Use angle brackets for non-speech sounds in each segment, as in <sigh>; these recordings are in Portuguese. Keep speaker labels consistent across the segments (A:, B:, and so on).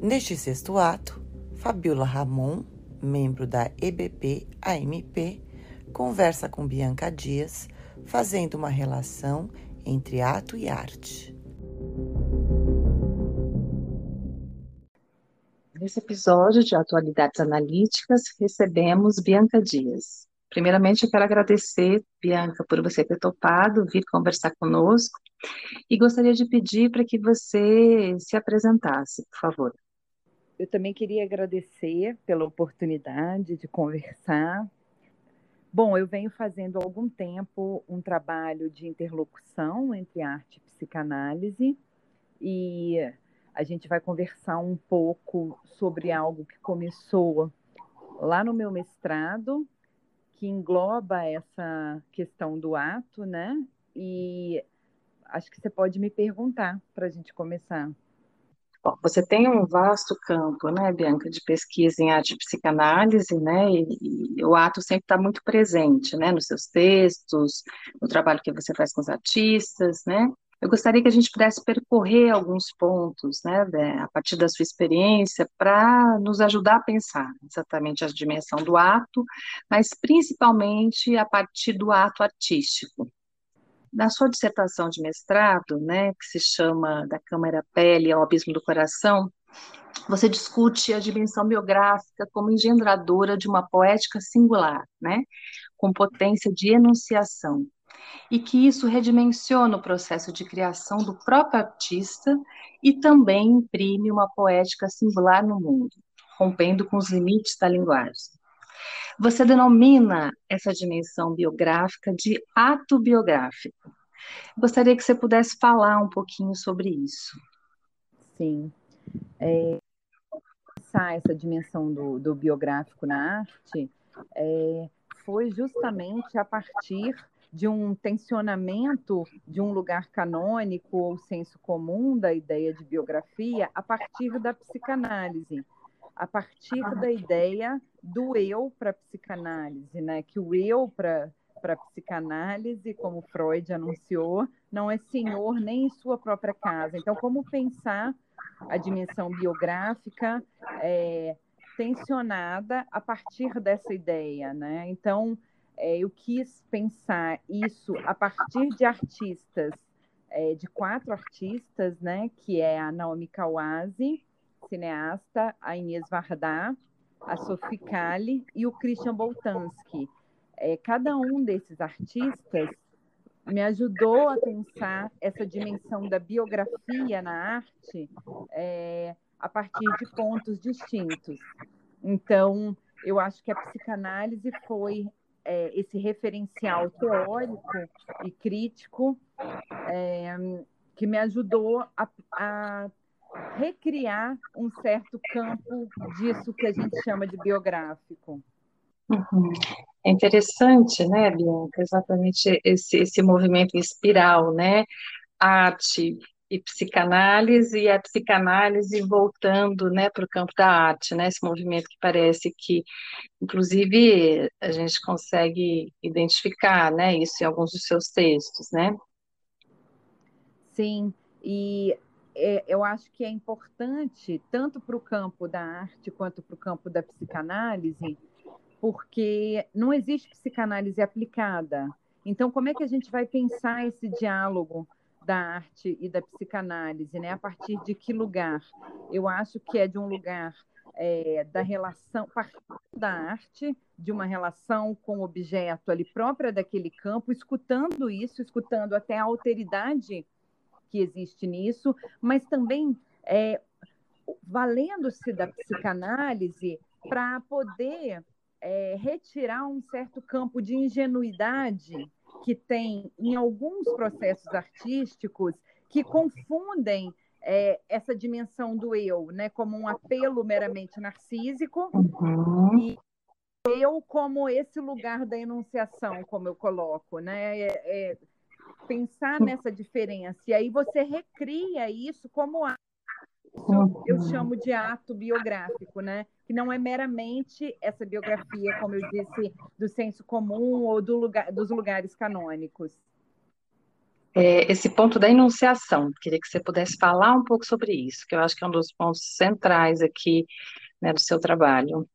A: Neste sexto ato, Fabiola Ramon, membro da EBP-AMP, conversa com Bianca Dias, fazendo uma relação entre ato e arte.
B: Nesse episódio de Atualidades Analíticas, recebemos Bianca Dias. Primeiramente, eu quero agradecer, Bianca, por você ter topado vir conversar conosco e gostaria de pedir para que você se apresentasse, por favor.
C: Eu também queria agradecer pela oportunidade de conversar. Bom, eu venho fazendo há algum tempo um trabalho de interlocução entre arte e psicanálise e a gente vai conversar um pouco sobre algo que começou lá no meu mestrado, que engloba essa questão do ato, né? E acho que você pode me perguntar para a gente começar.
B: Bom, você tem um vasto campo, né, Bianca, de pesquisa em arte e psicanálise, né, e, e o ato sempre está muito presente, né, nos seus textos, no trabalho que você faz com os artistas, né. Eu gostaria que a gente pudesse percorrer alguns pontos, né, a partir da sua experiência, para nos ajudar a pensar exatamente a dimensão do ato, mas principalmente a partir do ato artístico, na sua dissertação de mestrado, né, que se chama Da Câmara Pele ao Abismo do Coração, você discute a dimensão biográfica como engendradora de uma poética singular, né, com potência de enunciação, e que isso redimensiona o processo de criação do próprio artista e também imprime uma poética singular no mundo, rompendo com os limites da linguagem. Você denomina essa dimensão biográfica de ato biográfico. Gostaria que você pudesse falar um pouquinho sobre isso.
C: Sim. É, essa dimensão do, do, biográfico na arte é, foi justamente a partir de um tensionamento de um lugar canônico ou senso comum da ideia de biografia a partir da psicanálise a partir da ideia do eu para a psicanálise, né? Que o eu para para psicanálise, como Freud anunciou, não é senhor nem em sua própria casa. Então, como pensar a dimensão biográfica é, tensionada a partir dessa ideia, né? Então, é, eu quis pensar isso a partir de artistas, é, de quatro artistas, né? Que é a Naomi Kawase, cineasta, a Inês Vardar, a Sophie Kali e o Christian Boltanski. É, cada um desses artistas me ajudou a pensar essa dimensão da biografia na arte é, a partir de pontos distintos. Então, eu acho que a psicanálise foi é, esse referencial teórico e crítico é, que me ajudou a, a recriar um certo campo disso que a gente chama de biográfico.
B: Uhum. É interessante, né, Bianca, exatamente esse, esse movimento em espiral, né? Arte e psicanálise, e a psicanálise voltando, né, para o campo da arte, né? Esse movimento que parece que, inclusive, a gente consegue identificar, né, isso em alguns dos seus textos, né?
C: Sim, e é, eu acho que é importante, tanto para o campo da arte quanto para o campo da psicanálise, porque não existe psicanálise aplicada. Então, como é que a gente vai pensar esse diálogo da arte e da psicanálise, né? A partir de que lugar? Eu acho que é de um lugar é, da relação, da arte, de uma relação com o objeto ali própria daquele campo, escutando isso, escutando até a alteridade que existe nisso, mas também é, valendo-se da psicanálise para poder é, retirar um certo campo de ingenuidade que tem em alguns processos artísticos que confundem é, essa dimensão do eu, né, como um apelo meramente narcísico uhum. e eu como esse lugar da enunciação, como eu coloco, né, é, é pensar nessa diferença. E aí você recria isso como ato. Isso eu chamo de ato biográfico, né? Que não é meramente essa biografia, como eu disse, do senso comum ou do lugar, dos lugares canônicos.
B: é, esse ponto da enunciação. Queria que você pudesse falar um pouco sobre isso, que eu acho que é um dos pontos centrais aqui né, do seu trabalho.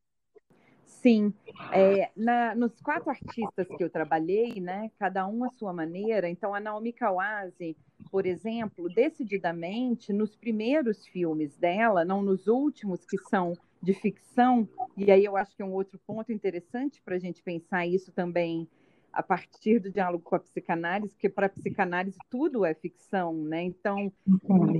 C: Sim, é, na, nos quatro artistas que eu trabalhei, né, cada um à sua maneira. Então, a Naomi Kawase, por exemplo, decididamente, nos primeiros filmes dela, não nos últimos, que são de ficção, e aí eu acho que é um outro ponto interessante para a gente pensar isso também a partir do diálogo com a psicanálise, porque para a psicanálise tudo é ficção, né? Então,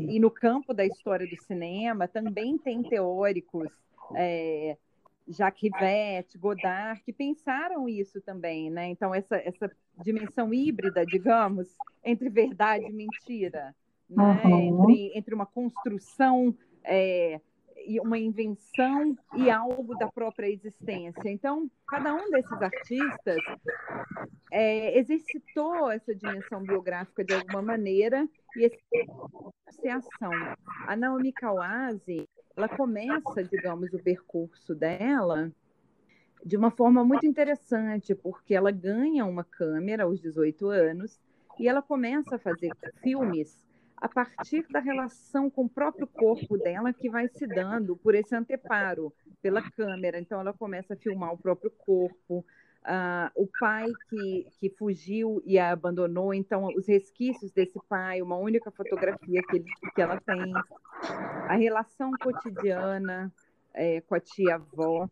C: e no campo da história do cinema também tem teóricos é, Jacques Rivette, Godard, que pensaram isso também, né? Então, essa, essa dimensão híbrida, digamos, entre verdade e mentira, né? Uhum. entre, entre uma construção é, e uma invenção e algo da própria existência. Então, cada um desses artistas é, exercitou essa dimensão biográfica de alguma maneira e essa ação. A Naomi Kawase, ela começa, digamos, o percurso dela de uma forma muito interessante, porque ela ganha uma câmera aos 18 anos e ela começa a fazer filmes a partir da relação com o próprio corpo dela que vai se dando por esse anteparo pela câmera. Então ela começa a filmar o próprio corpo, Uh, o pai que, que fugiu e a abandonou, então os resquícios desse pai, uma única fotografia que, ele, que ela tem, a relação cotidiana é, com a tia-avó,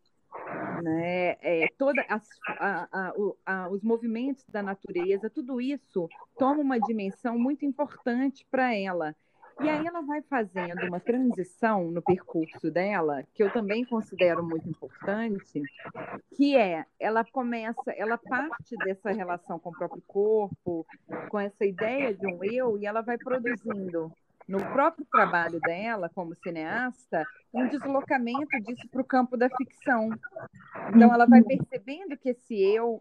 C: né? É, toda as, a, a, a, os movimentos da natureza, tudo isso toma uma dimensão muito importante para ela. E aí ela vai fazendo uma transição no percurso dela, que eu também considero muito importante, que é, ela começa, ela parte dessa relação com o próprio corpo, com essa ideia de um eu, e ela vai produzindo no próprio trabalho dela como cineasta um deslocamento disso para o campo da ficção. Então ela vai percebendo que esse eu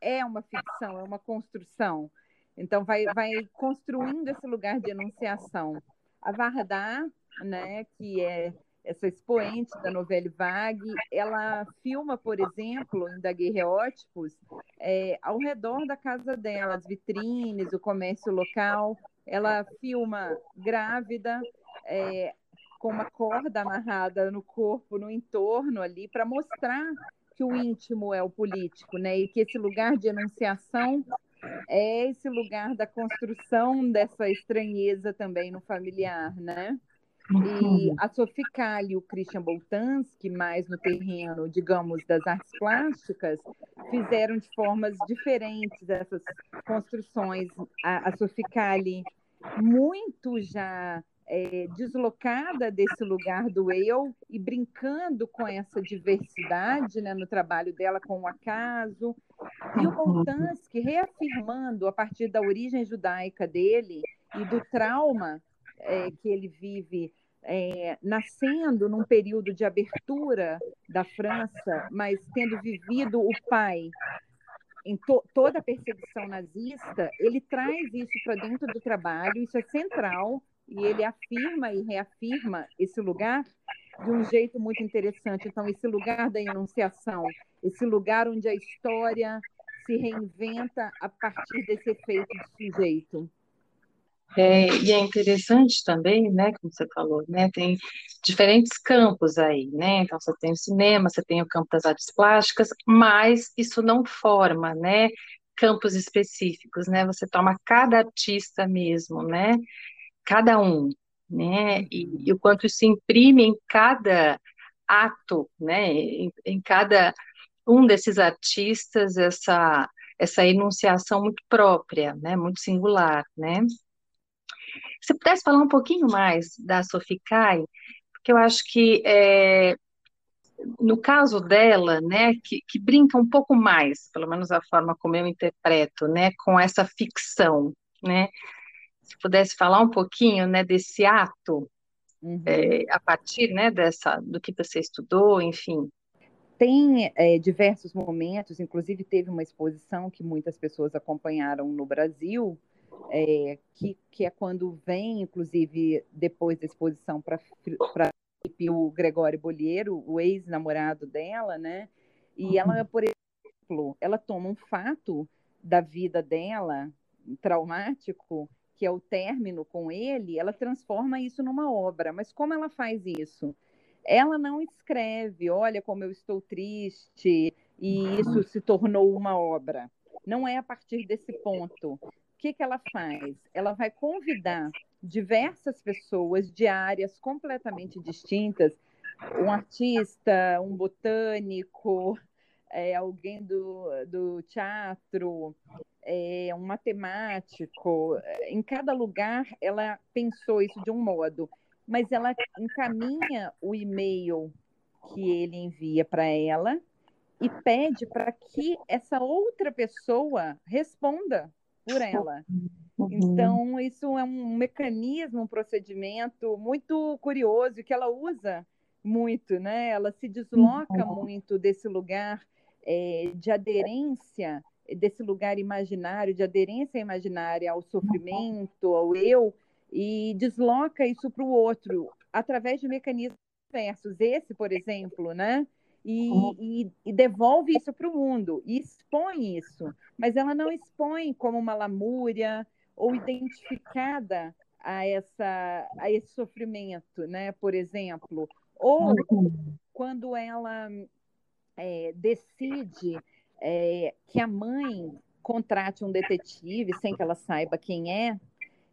C: é uma ficção, é uma construção. Então vai, vai construindo esse lugar de enunciação. A Varda, né, que é essa expoente da novela Vague, ela filma, por exemplo, em Daguerreótipos, é, ao redor da casa dela, as vitrines, o comércio local. Ela filma grávida, é, com uma corda amarrada no corpo, no entorno ali, para mostrar que o íntimo é o político, né? E que esse lugar de enunciação é esse lugar da construção dessa estranheza também no familiar, né? E uhum. a Soficali e o Christian Boltanski, mais no terreno, digamos, das artes plásticas, fizeram de formas diferentes essas construções. A, a Soficali muito já é, deslocada desse lugar do eu e brincando com essa diversidade né, no trabalho dela com o acaso. E o Boltanski reafirmando, a partir da origem judaica dele e do trauma é, que ele vive é, nascendo num período de abertura da França, mas tendo vivido o pai em to toda a perseguição nazista, ele traz isso para dentro do trabalho, isso é central e ele afirma e reafirma esse lugar de um jeito muito interessante. Então, esse lugar da enunciação, esse lugar onde a história se reinventa a partir desse efeito de sujeito.
B: É, e é interessante também, né, como você falou, né, tem diferentes campos aí, né, então você tem o cinema, você tem o campo das artes plásticas, mas isso não forma, né, campos específicos, né, você toma cada artista mesmo, né, cada um, né? E, e, o quanto isso imprime em cada ato, né? Em, em, cada um desses artistas essa essa enunciação muito própria, né? Muito singular, né? Se pudesse falar um pouquinho mais da Sophie Kai, porque eu acho que é, no caso dela, né, que, que, brinca um pouco mais, pelo menos a forma como eu interpreto, né, com essa ficção, né, se pudesse falar um pouquinho, né, desse ato, uhum. é, a partir, né, dessa, do que você estudou, enfim.
C: Tem é, diversos momentos, inclusive teve uma exposição que muitas pessoas acompanharam no Brasil, é, que, que é quando vem, inclusive, depois da exposição para o Gregório Bolheiro, o ex-namorado dela, né? E ela, por exemplo, ela toma um fato da vida dela, traumático, que é o término com ele, ela transforma isso numa obra. Mas como ela faz isso? Ela não escreve, olha como eu estou triste, e isso se tornou uma obra. Não é a partir desse ponto. O que, que ela faz? Ela vai convidar diversas pessoas de áreas completamente distintas, um artista, um botânico, é, alguém do, do teatro, é, um matemático. Em cada lugar, ela pensou isso de um modo, mas ela encaminha o e-mail que ele envia para ela e pede para que essa outra pessoa responda por ela. Uhum. Então, isso é um mecanismo, um procedimento muito curioso que ela usa muito, né? Ela se desloca uhum. muito desse lugar é, de aderência, desse lugar imaginário, de aderência imaginária ao sofrimento, ao eu, e desloca isso para o outro através de mecanismos diversos. Esse, por exemplo, né? E, e, e, devolve isso para o mundo e expõe isso, mas ela não expõe como uma lamúria ou identificada a essa a esse sofrimento, né? Por exemplo, ou quando ela é, decide é, que a mãe contrate um detetive sem que ela saiba quem é,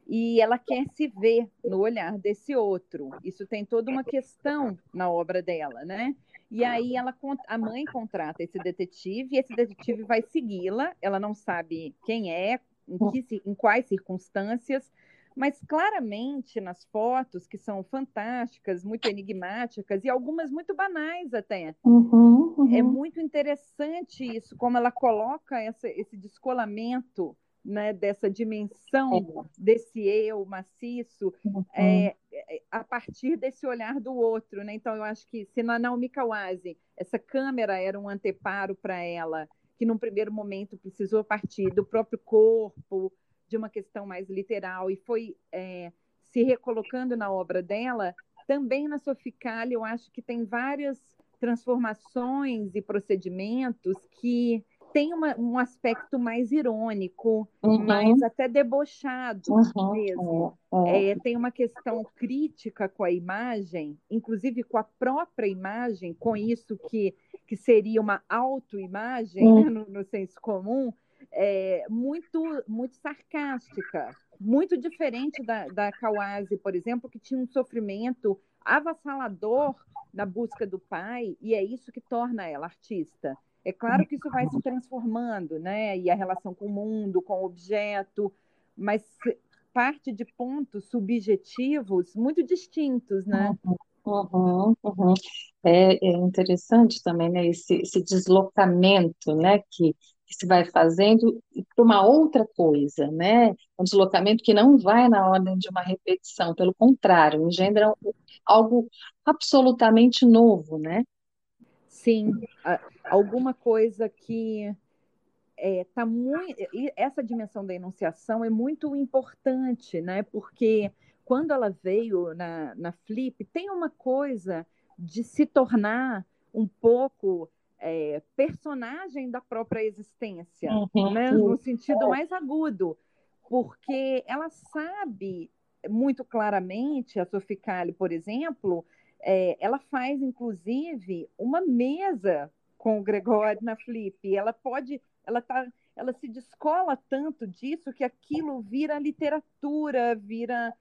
C: e ela quer se ver no olhar desse outro. Isso tem toda uma questão na obra dela, né? E aí ela, a mãe contrata esse detetive e esse detetive vai segui-la. Ela não sabe quem é, em, que, em quais circunstâncias, mas claramente nas fotos, que são fantásticas, muito enigmáticas e algumas muito banais até. Uhum, uhum. É muito interessante isso, como ela coloca essa, esse descolamento né, dessa dimensão desse eu maciço uhum. é, é, a partir desse olhar do outro. Né? Então, eu acho que se na Naomi Kawase essa câmera era um anteparo para ela, que num primeiro momento precisou partir do próprio corpo, de uma questão mais literal e foi é, se recolocando na obra dela, também na Soficale eu acho que tem várias transformações e procedimentos que tem uma, um aspecto mais irônico, uhum. mais até debochado uhum. mesmo. Uhum. É, tem uma questão crítica com a imagem, inclusive com a própria imagem, com isso que, que seria uma autoimagem né, uhum. no, no senso comum, é, muito, muito sarcástica, muito diferente da, da Kawase, por exemplo, que tinha um sofrimento avassalador na busca do pai, e é isso que torna ela artista. É claro que isso vai se transformando, né? E a relação com o mundo, com o objeto, mas parte de pontos subjetivos muito distintos, né?
B: Uhum, uhum. É, é, interessante também, né? Esse, esse deslocamento, né? Que que se vai fazendo para uma outra coisa, né? Um deslocamento que não vai na ordem de uma repetição, pelo contrário, engendra algo absolutamente novo, né?
C: Sim, alguma coisa que é, tá muito. Essa dimensão da enunciação é muito importante, né? Porque quando ela veio na, na Flip, tem uma coisa de se tornar um pouco é, personagem da própria existência, uhum. né? no sentido mais agudo, porque ela sabe muito claramente, a Soficale, por exemplo, é, ela faz inclusive uma mesa com o Gregório na Flip. Ela pode, ela tá, ela se descola tanto disso que aquilo vira literatura, vira,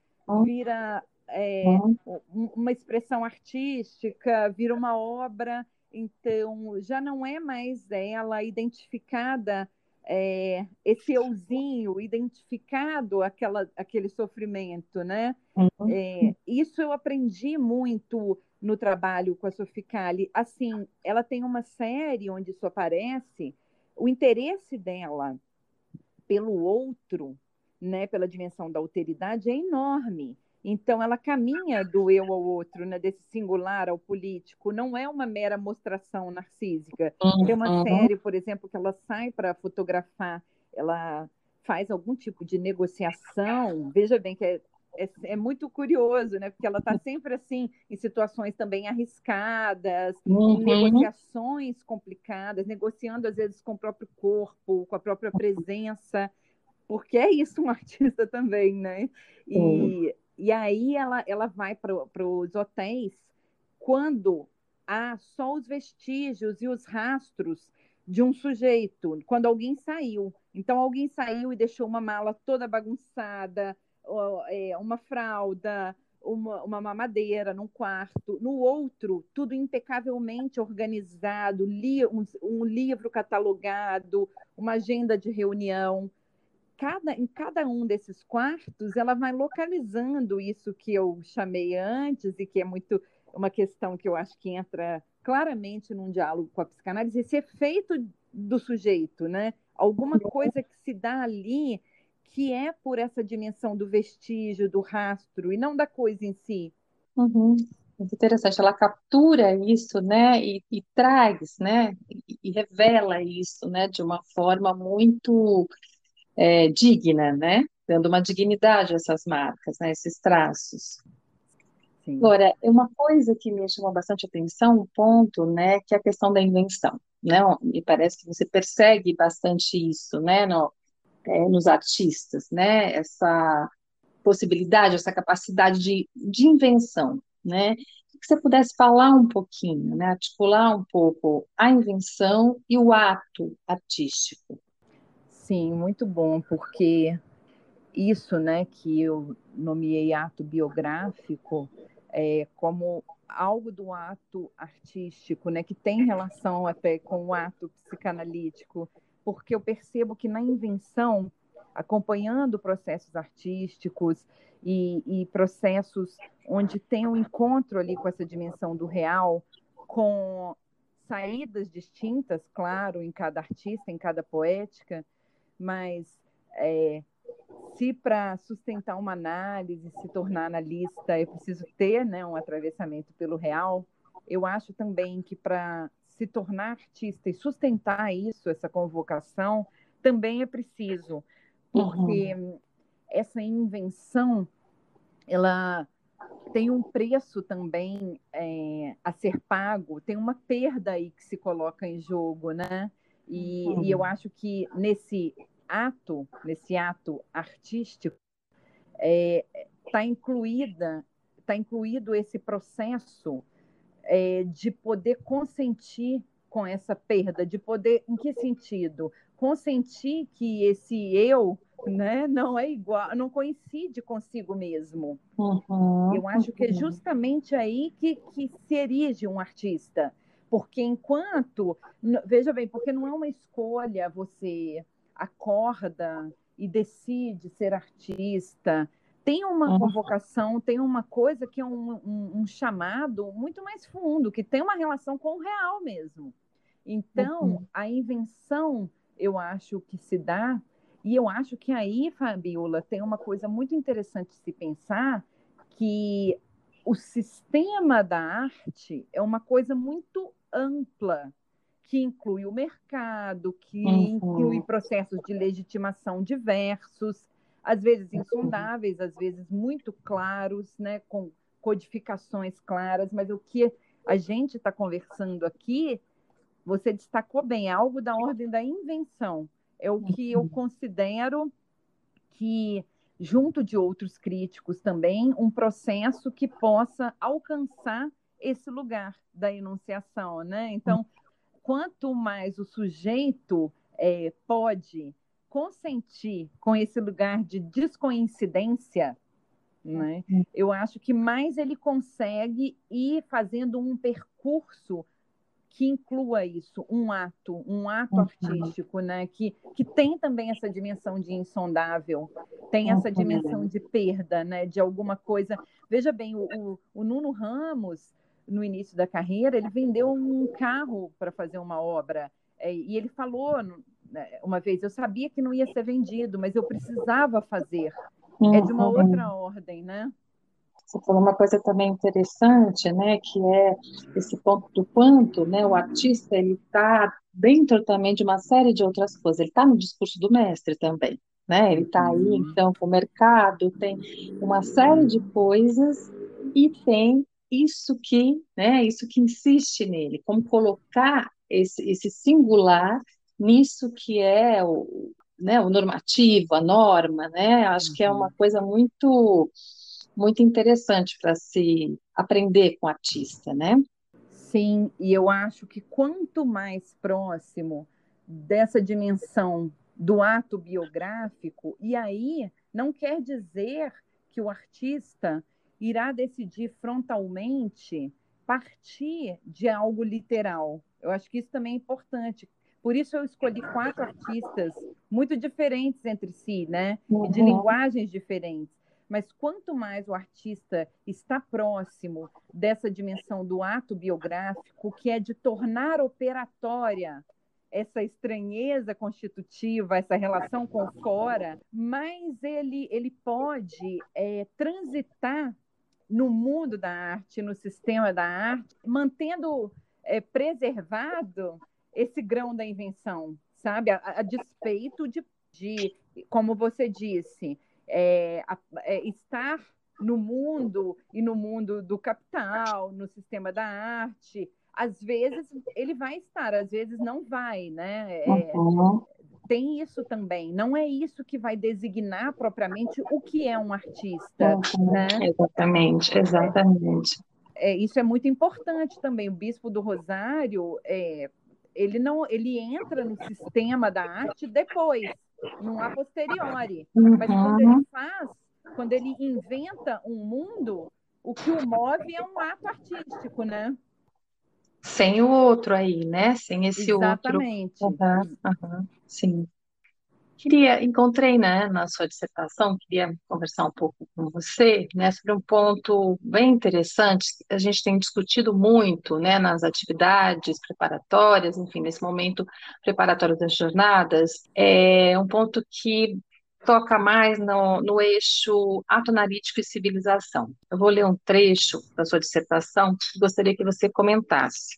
C: vira é, uma expressão artística, vira uma obra. Então, já não é mais ela identificada, é, esse euzinho identificado aquela, aquele sofrimento, né? Uhum. É, isso eu aprendi muito no trabalho com a Soficali. Assim, ela tem uma série onde isso aparece, o interesse dela pelo outro, né, pela dimensão da alteridade, é enorme. Então, ela caminha do eu ao outro, né, desse singular ao político. Não é uma mera mostração narcísica. Uhum. Tem uma série, por exemplo, que ela sai para fotografar, ela faz algum tipo de negociação. Veja bem que é, é, é muito curioso, né? Porque ela está sempre assim em situações também arriscadas, uhum. em negociações complicadas, negociando às vezes com o próprio corpo, com a própria presença porque é isso um <laughs> artista também, né? E, e aí ela, ela vai para os hotéis quando há só os vestígios e os rastros de um sujeito, quando alguém saiu. Então, alguém saiu e deixou uma mala toda bagunçada, é, uma fralda, uma, uma mamadeira num quarto, no outro, tudo impecavelmente organizado, li, um, um livro catalogado, uma agenda de reunião. Cada, em cada um desses quartos, ela vai localizando isso que eu chamei antes e que é muito uma questão que eu acho que entra claramente num diálogo com a psicanálise, esse efeito do sujeito, né? Alguma coisa que se dá ali que é por essa dimensão do vestígio, do rastro, e não da coisa em si.
B: Uhum. Muito interessante, ela captura isso, né, e, e traz, né, e, e, revela isso, né, de uma forma muito é, digna, né, dando uma dignidade a essas marcas, né, esses traços. Sim. Agora, uma coisa que me chamou bastante atenção, um ponto, né, que é a questão da invenção, né, me parece que você persegue bastante isso, né, no, é, nos artistas, né? Essa possibilidade, essa capacidade de, de invenção, né? Que você pudesse falar um pouquinho, né? Articular um pouco a invenção e o ato artístico.
C: Sim, muito bom, porque isso, né, que eu nomeei ato biográfico, é, como algo do ato artístico, né, que tem relação até com o ato psicanalítico, porque eu percebo que na invenção, acompanhando processos artísticos e, e processos onde tem um encontro ali com essa dimensão do real, com saídas distintas, claro, em cada artista, em cada poética, mas é, se para sustentar uma análise, se tornar analista, é preciso ter né, um atravessamento pelo real, eu acho também que para se tornar artista e sustentar isso, essa convocação, também é preciso, porque uhum. essa invenção, ela tem um preço também é, a ser pago, tem uma perda aí que se coloca em jogo, né? E, uhum. e eu acho que nesse ato, nesse ato artístico, está é, tá incluída, está incluído esse processo é, de poder consentir com essa perda, de poder, em que sentido? Consentir que esse eu né, não é igual, não coincide consigo mesmo. Uhum, eu acho que é justamente aí que, que se erige um artista. Porque enquanto, veja bem, porque não é uma escolha, você acorda e decide ser artista, tem uma uhum. convocação, tem uma coisa que é um, um, um, chamado muito mais fundo, que tem uma relação com o real mesmo. Então, uhum. a invenção, eu acho que se dá, e eu acho que aí, Fabiola, tem uma coisa muito interessante de se pensar, que o sistema da arte é uma coisa muito ampla, que inclui o mercado, que uhum. inclui processos de legitimação diversos, às vezes insondáveis, às vezes muito claros, né, com codificações claras, mas o que a gente está conversando aqui, você destacou bem, é algo da ordem da invenção. É o que eu uhum. considero que, junto de outros críticos também, um processo que possa alcançar esse lugar da enunciação, né? Então, quanto mais o sujeito é, pode consentir com esse lugar de descoincidência, né, uhum. eu acho que mais ele consegue ir fazendo um percurso que inclua isso, um ato, um ato uhum. artístico, né? Que, que tem também essa dimensão de insondável, tem essa uhum. dimensão de perda, né? De alguma coisa. Veja bem, o, o, o Nuno Ramos, no início da carreira, ele vendeu um carro para fazer uma obra. É, e ele falou né, uma vez, eu sabia que não ia ser vendido, mas eu precisava fazer. Uhum. É de uma outra ordem, né?
B: Você falou uma coisa também interessante, né, que é esse ponto do quanto, né, o artista ele está dentro também de uma série de outras coisas. Ele está no discurso do mestre também, né? Ele está aí uhum. então com o mercado, tem uma série de coisas e tem isso que, né, isso que insiste nele, como colocar esse, esse singular nisso que é o, né, o normativo, a norma, né? Acho que é uma uhum. coisa muito muito interessante para se aprender com o artista, né?
C: Sim, e eu acho que quanto mais próximo dessa dimensão do ato biográfico, e aí não quer dizer que o artista irá decidir frontalmente partir de algo literal. Eu acho que isso também é importante. Por isso eu escolhi quatro artistas muito diferentes entre si, né? Uhum. De linguagens diferentes. Mas quanto mais o artista está próximo dessa dimensão do ato biográfico, que é de tornar operatória essa estranheza constitutiva, essa relação com fora, mais ele, ele pode é, transitar no mundo da arte, no sistema da arte, mantendo é, preservado esse grão da invenção, sabe? A, a despeito de, de, como você disse, é, a, é, estar no mundo e no mundo do capital, no sistema da arte, às vezes ele vai estar, às vezes não vai, né? É, uhum. Tem isso também. Não é isso que vai designar propriamente o que é um artista, uhum. né?
B: Exatamente, exatamente.
C: É, isso é muito importante também. O bispo do Rosário, é, ele não, ele entra no sistema da arte depois, num a posteriori. Uhum. Mas quando ele faz, quando ele inventa um mundo, o que o move é um ato artístico, né?
B: Sem o outro aí, né? Sem esse
C: Exatamente.
B: outro. Uhum, uhum, sim. Queria, encontrei, né, na sua dissertação, queria conversar um pouco com você, né, sobre um ponto bem interessante. A gente tem discutido muito, né, nas atividades preparatórias, enfim, nesse momento preparatório das jornadas, é um ponto que toca mais no, no eixo ato analítico e civilização. Eu vou ler um trecho da sua dissertação que gostaria que você comentasse.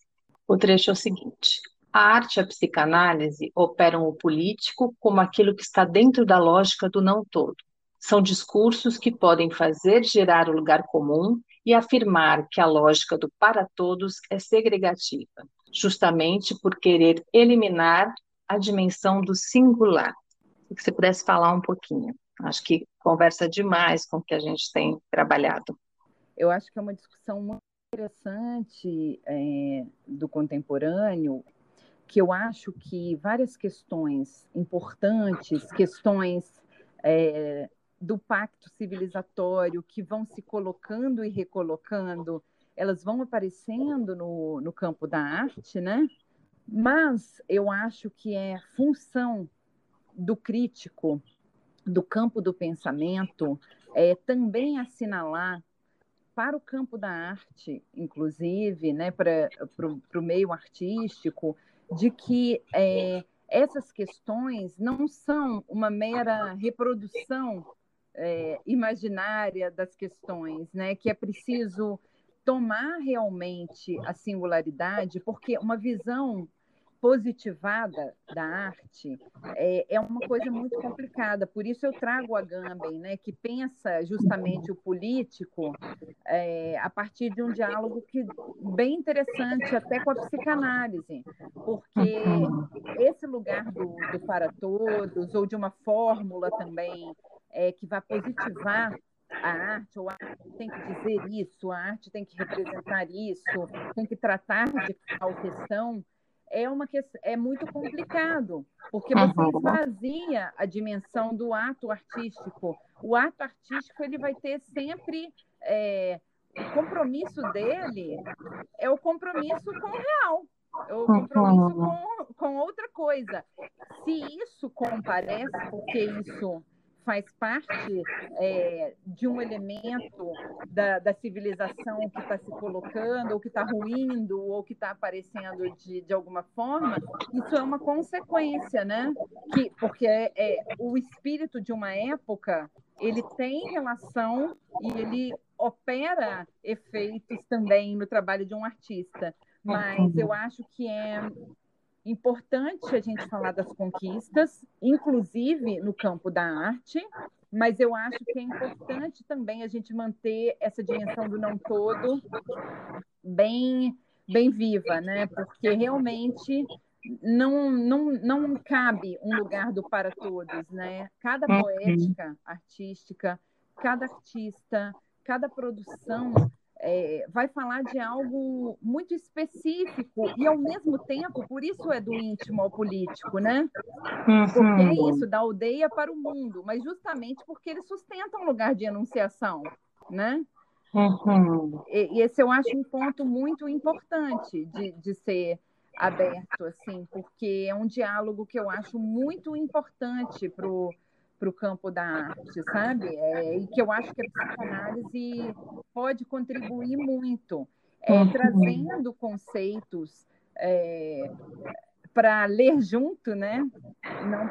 B: O trecho é o seguinte: a arte e a psicanálise operam o político como aquilo que está dentro da lógica do não todo. São discursos que podem fazer gerar o lugar comum e afirmar que a lógica do para todos é segregativa, justamente por querer eliminar a dimensão do singular. Se você pudesse falar um pouquinho. Acho que conversa demais com o que a gente tem trabalhado.
C: Eu acho que é uma discussão muito interessante é, do contemporâneo que eu acho que várias questões importantes, questões é, do pacto civilizatório que vão se colocando e recolocando, elas vão aparecendo no, no campo da arte, né? Mas eu acho que é função do crítico, do campo do pensamento, é, também assinalar para o campo da arte, inclusive, né, para o meio artístico, de que é, essas questões não são uma mera reprodução é, imaginária das questões, né? Que é preciso tomar realmente a singularidade, porque uma visão positivada da arte é, é, uma coisa muito complicada. Por isso eu trago a Gamben, né, que pensa justamente o político é, a partir de um diálogo que bem interessante até com a psicanálise, porque esse lugar do, do para todos ou de uma fórmula também é, que vai positivar a arte, ou a arte tem que dizer isso, a arte tem que representar isso, tem que tratar de tal questão, é uma é muito complicado, porque você esvazia a dimensão do ato artístico. O ato artístico ele vai ter sempre é, o compromisso dele é o compromisso com o real, é o compromisso com, com outra coisa. Se isso comparece, porque isso faz parte é, de um elemento da, da civilização que está se colocando, ou que está ruindo, ou que está aparecendo de, de alguma forma, isso é uma consequência, né? Que, porque é, é, o espírito de uma época ele tem relação e ele opera efeitos também no trabalho de um artista. Mas eu acho que é importante a gente falar das conquistas, inclusive no campo da arte, mas eu acho que é importante também a gente manter essa dimensão do não todo bem bem viva, né? Porque realmente não, não, não cabe um lugar do para todos, né? Cada uhum. poética artística, cada artista, cada produção é, vai falar de algo muito específico e, ao mesmo tempo, por isso é do íntimo ao político, né? Porque é uhum. isso, da aldeia para o mundo, mas justamente porque ele sustenta um lugar de enunciação, né? Uhum. E, e, esse eu acho um ponto muito importante de, de ser aberto, assim, porque é um diálogo que eu acho muito importante para o para o campo da arte, sabe? É, e que eu acho que a psicanálise pode contribuir muito, é, uhum. trazendo conceitos é, para ler junto, né? Não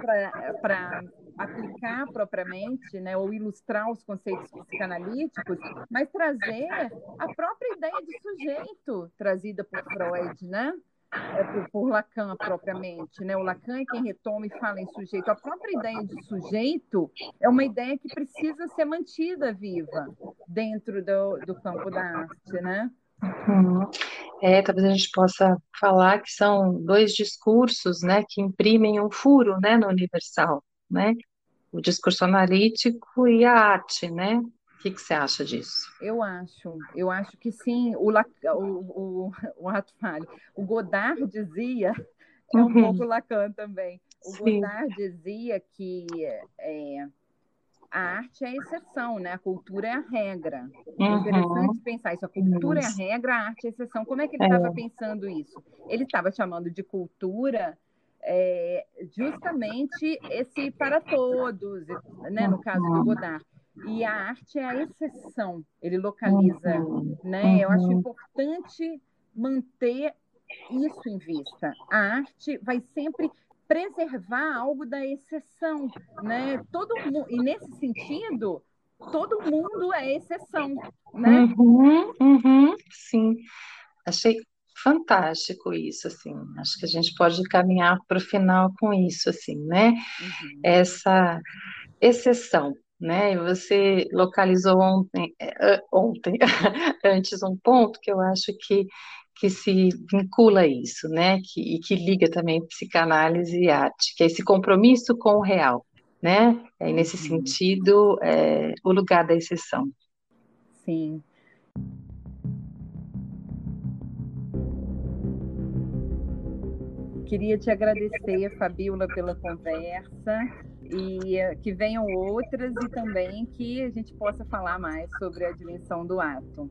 C: para aplicar propriamente, né? Ou ilustrar os conceitos psicanalíticos, mas trazer a própria ideia de sujeito trazida por Freud, né? É, por, por, Lacan propriamente, né? O Lacan é quem retoma e fala em sujeito. A própria ideia de sujeito é uma ideia que precisa ser mantida viva dentro do, do campo da arte, né?
B: Uhum. É, talvez a gente possa falar que são dois discursos, né, que imprimem um furo, né, no universal, né? O discurso analítico e a arte, né? O que, que, você acha disso?
C: Eu acho, eu acho que sim. O, o, o, o falho. O Godard dizia, é um uhum. pouco Lacan também. O sim. Godard dizia que é, a arte é a exceção, né? A cultura é a regra. É uhum. interessante pensar isso. A cultura isso. é a regra, a arte é a exceção. Como é que ele estava é. pensando isso? Ele estava chamando de cultura é, justamente esse para todos, né? No caso do uhum. Godard e a arte é a exceção, ele localiza, uhum, né? Uhum. Eu acho importante manter isso em vista. A arte vai sempre preservar algo da exceção, né? Todo mundo, e nesse sentido, todo mundo é exceção, né?
B: Uhum, uhum, sim. Achei fantástico isso, assim. Acho que a gente pode caminhar para o final com isso, assim, né? Uhum. Essa exceção, né? E você localizou ontem, é, ontem, <laughs> antes um ponto que eu acho que que se vincula a isso, né? Que, e que liga também psicanálise e arte, que é esse compromisso com o real, né? É, nesse uhum. sentido, é, o lugar da exceção.
C: Sim. Queria te agradecer, Fabiola, pela conversa e eh, que venham outras e também que a gente possa falar mais sobre a dimensão do ato.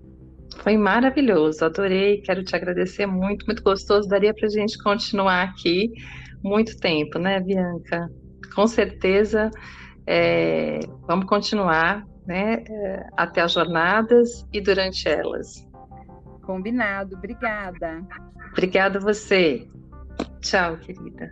B: Foi maravilhoso, adorei, quero te agradecer muito, muito gostoso. Daria para a gente continuar aqui muito tempo, né, Bianca? Com certeza, é, vamos continuar, né, eh, até as jornadas e durante elas.
C: Combinado, obrigada.
B: Obrigada a você. Tchau, querida.